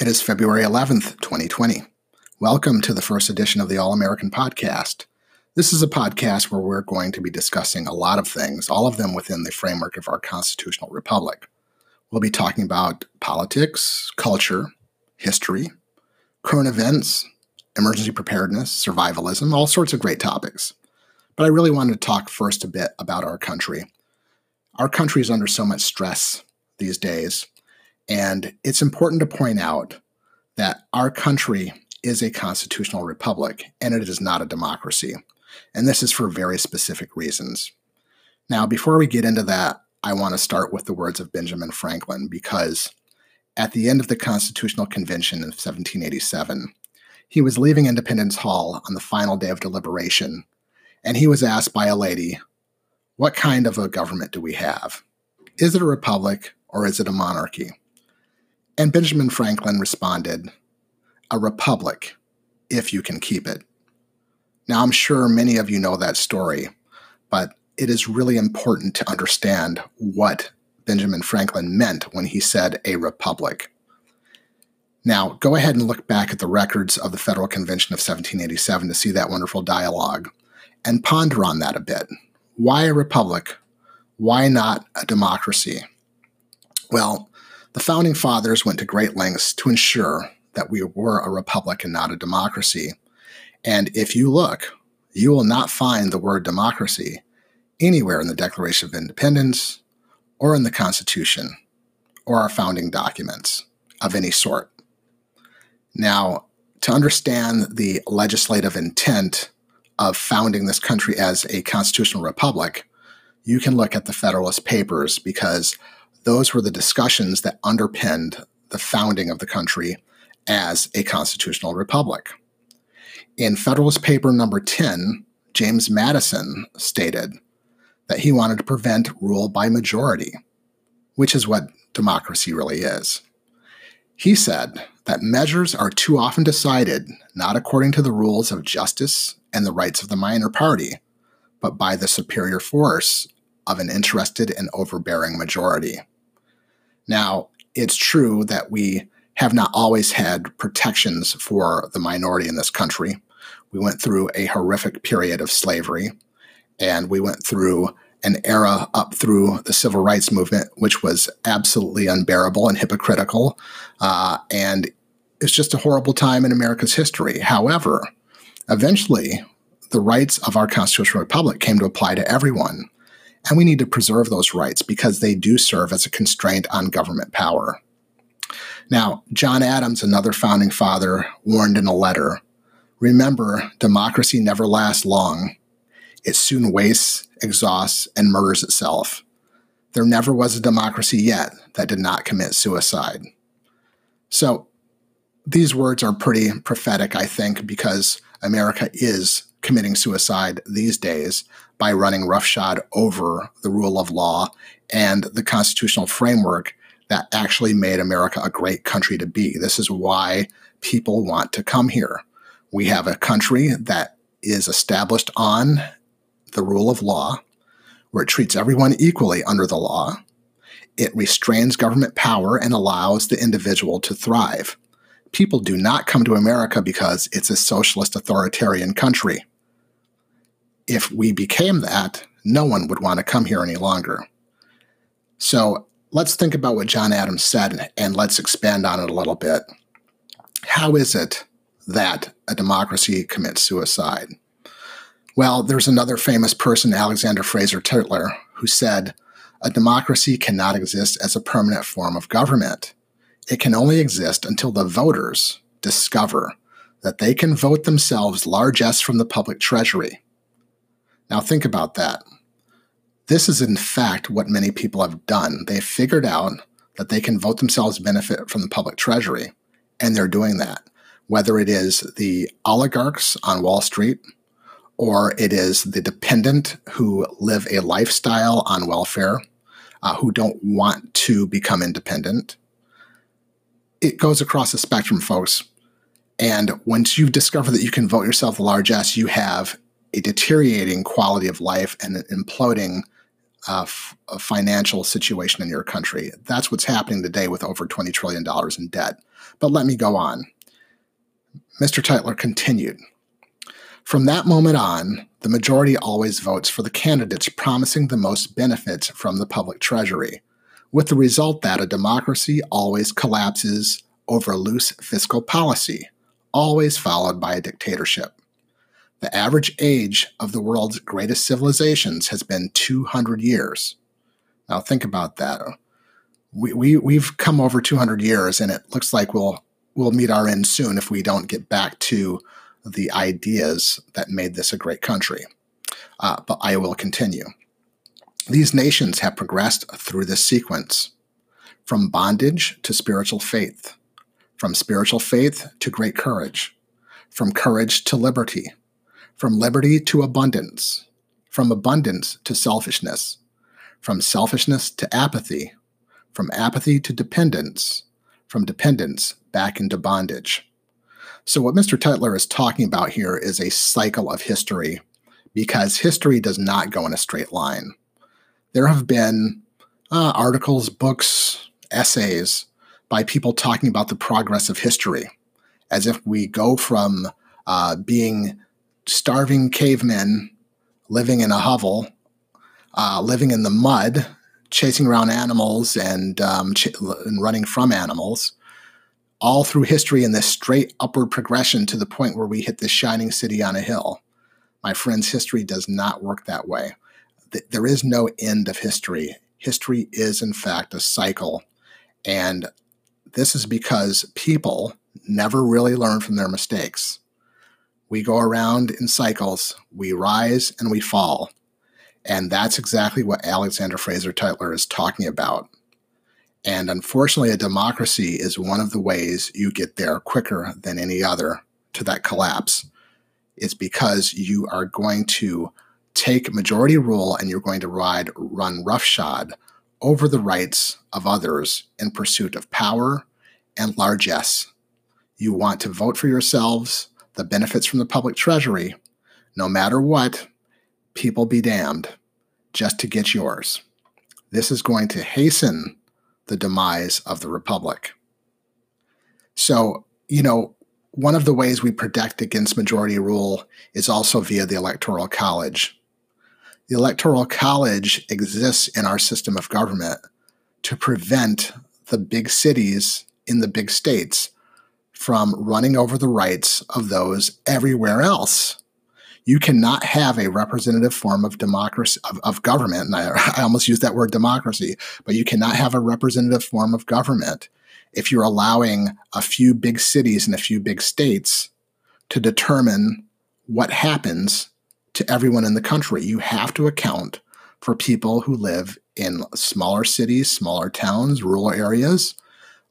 It is February 11th, 2020. Welcome to the first edition of the All American Podcast. This is a podcast where we're going to be discussing a lot of things, all of them within the framework of our constitutional republic. We'll be talking about politics, culture, history, current events, emergency preparedness, survivalism, all sorts of great topics. But I really wanted to talk first a bit about our country. Our country is under so much stress these days and it's important to point out that our country is a constitutional republic and it is not a democracy. And this is for very specific reasons. Now, before we get into that, I want to start with the words of Benjamin Franklin because at the end of the Constitutional Convention in 1787, he was leaving Independence Hall on the final day of deliberation, and he was asked by a lady, What kind of a government do we have? Is it a republic or is it a monarchy? And Benjamin Franklin responded, A republic, if you can keep it. Now, I'm sure many of you know that story, but it is really important to understand what Benjamin Franklin meant when he said a republic. Now, go ahead and look back at the records of the Federal Convention of 1787 to see that wonderful dialogue and ponder on that a bit. Why a republic? Why not a democracy? Well, the founding fathers went to great lengths to ensure that we were a republic and not a democracy. And if you look, you will not find the word democracy anywhere in the Declaration of Independence or in the Constitution or our founding documents of any sort. Now, to understand the legislative intent of founding this country as a constitutional republic, you can look at the Federalist Papers because those were the discussions that underpinned the founding of the country as a constitutional republic. In Federalist Paper number 10, James Madison stated that he wanted to prevent rule by majority, which is what democracy really is. He said that measures are too often decided not according to the rules of justice and the rights of the minor party, but by the superior force of an interested and overbearing majority. Now, it's true that we have not always had protections for the minority in this country. We went through a horrific period of slavery, and we went through an era up through the civil rights movement, which was absolutely unbearable and hypocritical. Uh, and it's just a horrible time in America's history. However, eventually, the rights of our constitutional republic came to apply to everyone. And we need to preserve those rights because they do serve as a constraint on government power. Now, John Adams, another founding father, warned in a letter Remember, democracy never lasts long. It soon wastes, exhausts, and murders itself. There never was a democracy yet that did not commit suicide. So, these words are pretty prophetic, I think, because America is committing suicide these days by running roughshod over the rule of law and the constitutional framework that actually made America a great country to be. This is why people want to come here. We have a country that is established on the rule of law, where it treats everyone equally under the law. It restrains government power and allows the individual to thrive. People do not come to America because it's a socialist authoritarian country if we became that, no one would want to come here any longer. So let's think about what John Adams said and let's expand on it a little bit. How is it that a democracy commits suicide? Well, there's another famous person, Alexander Fraser Tytler, who said, A democracy cannot exist as a permanent form of government. It can only exist until the voters discover that they can vote themselves largesse from the public treasury now, think about that. This is, in fact, what many people have done. They've figured out that they can vote themselves benefit from the public treasury, and they're doing that. Whether it is the oligarchs on Wall Street, or it is the dependent who live a lifestyle on welfare, uh, who don't want to become independent. It goes across the spectrum, folks. And once you discover that you can vote yourself the largesse, you have a deteriorating quality of life and an imploding uh, financial situation in your country. That's what's happening today with over $20 trillion in debt. But let me go on. Mr. Tytler continued. From that moment on, the majority always votes for the candidates promising the most benefits from the public treasury, with the result that a democracy always collapses over loose fiscal policy, always followed by a dictatorship. The average age of the world's greatest civilizations has been 200 years. Now, think about that. We, we, we've come over 200 years, and it looks like we'll, we'll meet our end soon if we don't get back to the ideas that made this a great country. Uh, but I will continue. These nations have progressed through this sequence from bondage to spiritual faith, from spiritual faith to great courage, from courage to liberty, from liberty to abundance, from abundance to selfishness, from selfishness to apathy, from apathy to dependence, from dependence back into bondage. So, what Mr. Tytler is talking about here is a cycle of history because history does not go in a straight line. There have been uh, articles, books, essays by people talking about the progress of history as if we go from uh, being starving cavemen living in a hovel, uh, living in the mud, chasing around animals and, um, ch- and running from animals, all through history in this straight upward progression to the point where we hit this shining city on a hill. My friends, history does not work that way. There is no end of history. History is, in fact, a cycle. And this is because people never really learn from their mistakes. We go around in cycles, we rise and we fall. And that's exactly what Alexander Fraser Tytler is talking about. And unfortunately, a democracy is one of the ways you get there quicker than any other to that collapse. It's because you are going to take majority rule and you're going to ride run roughshod over the rights of others in pursuit of power and largesse. You want to vote for yourselves the benefits from the public treasury, no matter what, people be damned, just to get yours. This is going to hasten the demise of the republic. So, you know, one of the ways we protect against majority rule is also via the Electoral College. The Electoral College exists in our system of government to prevent the big cities in the big states from running over the rights of those everywhere else. You cannot have a representative form of democracy of, of government. And I, I almost used that word democracy, but you cannot have a representative form of government if you're allowing a few big cities and a few big states to determine what happens to everyone in the country. You have to account for people who live in smaller cities, smaller towns, rural areas,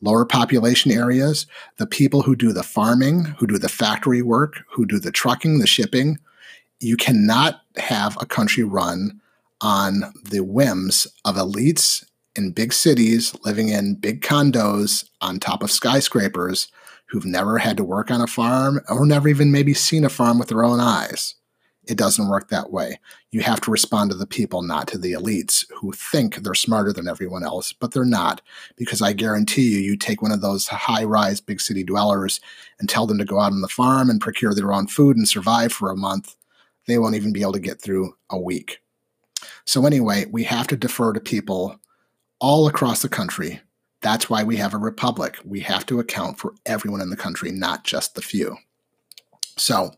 lower population areas, the people who do the farming, who do the factory work, who do the trucking, the shipping. You cannot have a country run on the whims of elites in big cities living in big condos on top of skyscrapers who've never had to work on a farm or never even maybe seen a farm with their own eyes. It doesn't work that way. You have to respond to the people, not to the elites who think they're smarter than everyone else, but they're not. Because I guarantee you, you take one of those high rise big city dwellers and tell them to go out on the farm and procure their own food and survive for a month, they won't even be able to get through a week. So, anyway, we have to defer to people all across the country. That's why we have a republic. We have to account for everyone in the country, not just the few. So,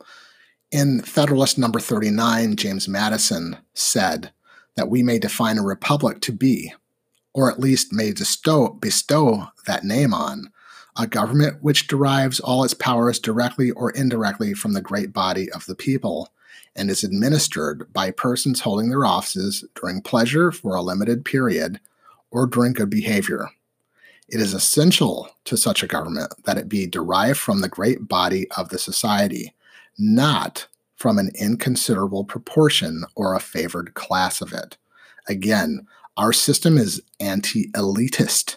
in Federalist number 39, James Madison said that we may define a republic to be, or at least may bestow, bestow that name on, a government which derives all its powers directly or indirectly from the great body of the people and is administered by persons holding their offices during pleasure for a limited period or during good behavior. It is essential to such a government that it be derived from the great body of the society not from an inconsiderable proportion or a favored class of it. Again, our system is anti elitist,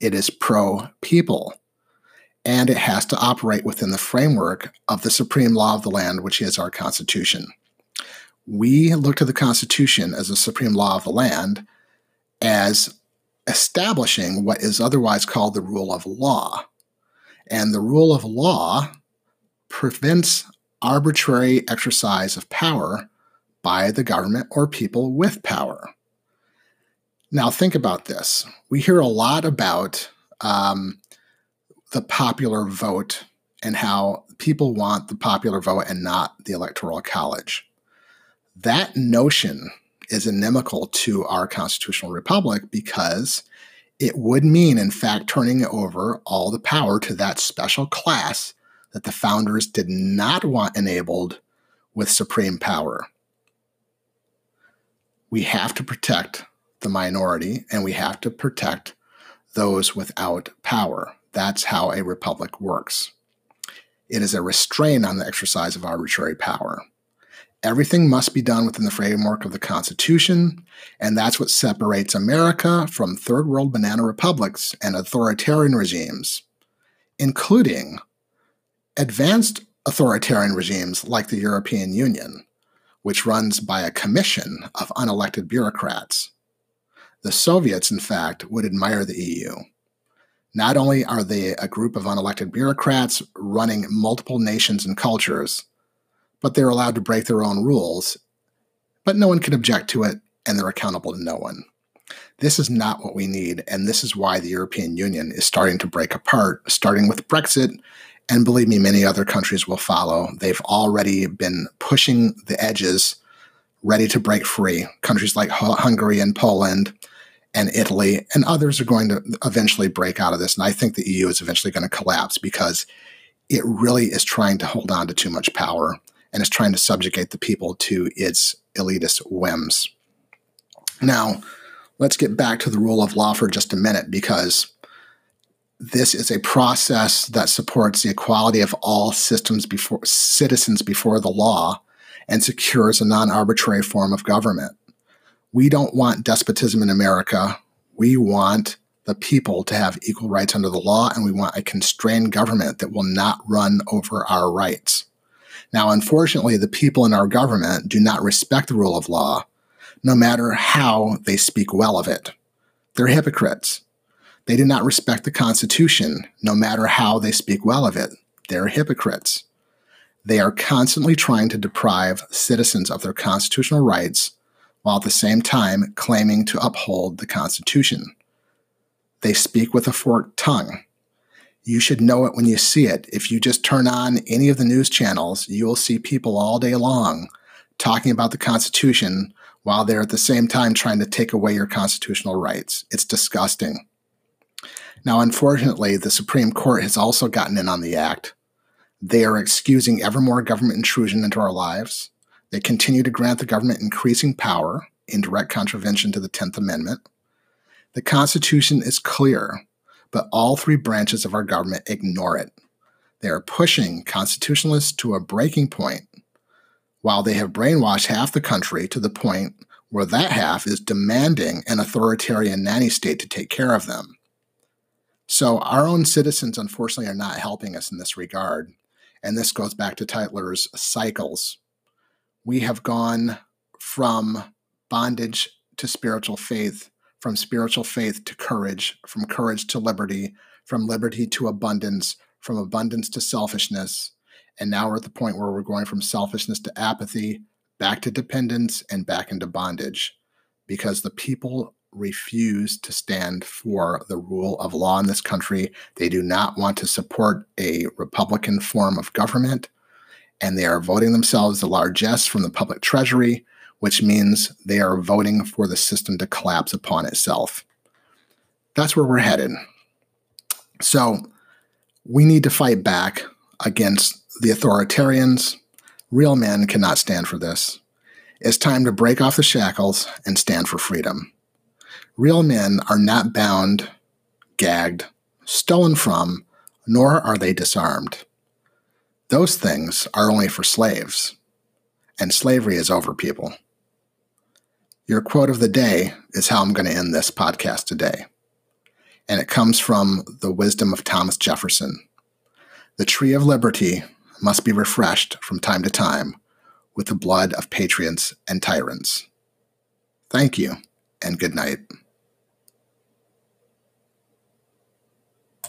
it is pro people, and it has to operate within the framework of the supreme law of the land, which is our Constitution. we look to the Constitution as a supreme law of the land as establishing what is otherwise called the rule of law. And the rule of law prevents arbitrary exercise of power by the government or people with power. Now, think about this. We hear a lot about um, the popular vote and how people want the popular vote and not the electoral college. That notion is inimical to our constitutional republic because it would mean, in fact, turning over all the power to that special class that the founders did not want enabled with supreme power. We have to protect the minority and we have to protect those without power. That's how a republic works. It is a restraint on the exercise of arbitrary power. Everything must be done within the framework of the Constitution, and that's what separates America from third world banana republics and authoritarian regimes, including advanced authoritarian regimes like the European Union, which runs by a commission of unelected bureaucrats. The Soviets, in fact, would admire the EU. Not only are they a group of unelected bureaucrats running multiple nations and cultures, but they're allowed to break their own rules, but no one can object to it and they're accountable to no one. This is not what we need, and this is why the European Union is starting to break apart, starting with Brexit. And believe me, many other countries will follow. They've already been pushing the edges, ready to break free. Countries like Hungary and Poland and Italy and others are going to eventually break out of this. And I think the EU is eventually going to collapse because it really is trying to hold on to too much power and is trying to subjugate the people to its elitist whims. Now, let's get back to the rule of law for just a minute because this is a process that supports the equality of all systems before citizens before the law and secures a non-arbitrary form of government we don't want despotism in America. We want the people to have equal rights under the law, and we want a constrained government that will not run over our rights. Now, unfortunately, the people in our government do not respect the rule of law, no matter how they speak well of it. They're hypocrites. They do not respect the Constitution, no matter how they speak well of it. They're hypocrites. They are constantly trying to deprive citizens of their constitutional rights while at the same time claiming to uphold the Constitution. They speak with a forked tongue. You should know it when you see it. If you just turn on any of the news channels, you will see people all day long talking about the Constitution while they're at the same time trying to take away your constitutional rights. It's disgusting. Now, unfortunately, the Supreme Court has also gotten in on the act. They are excusing ever more government intrusion into our lives. They continue to grant the government increasing power in direct contravention to the 10th Amendment. The Constitution is clear, but all three branches of our government ignore it. They are pushing constitutionalists to a breaking point, while they have brainwashed half the country to the point where that half is demanding an authoritarian nanny state to take care of them. So, our own citizens, unfortunately, are not helping us in this regard. And this goes back to Tytler's cycles we have gone from bondage to spiritual faith, from spiritual faith to courage, from courage to liberty, from liberty to abundance, from abundance to selfishness. And now we're at the point where we're going from selfishness to apathy, back to dependence, and back into bondage because the people refuse to stand for the rule of law in this country. They do not want to support a Republican form of government and they are voting themselves the largesse from the public treasury, which means they are voting for the system to collapse upon itself. That's where we're headed. So we need to fight back against the authoritarians. Real men cannot stand for this. It's time to break off the shackles and stand for freedom. Real men are not bound, gagged, stolen from, nor are they disarmed. Those things are only for slaves, and slavery is over, people. Your quote of the day is how I'm going to end this podcast today. And it comes from the wisdom of Thomas Jefferson. The tree of liberty must be refreshed from time to time with the blood of patriots and tyrants. Thank you, and good night.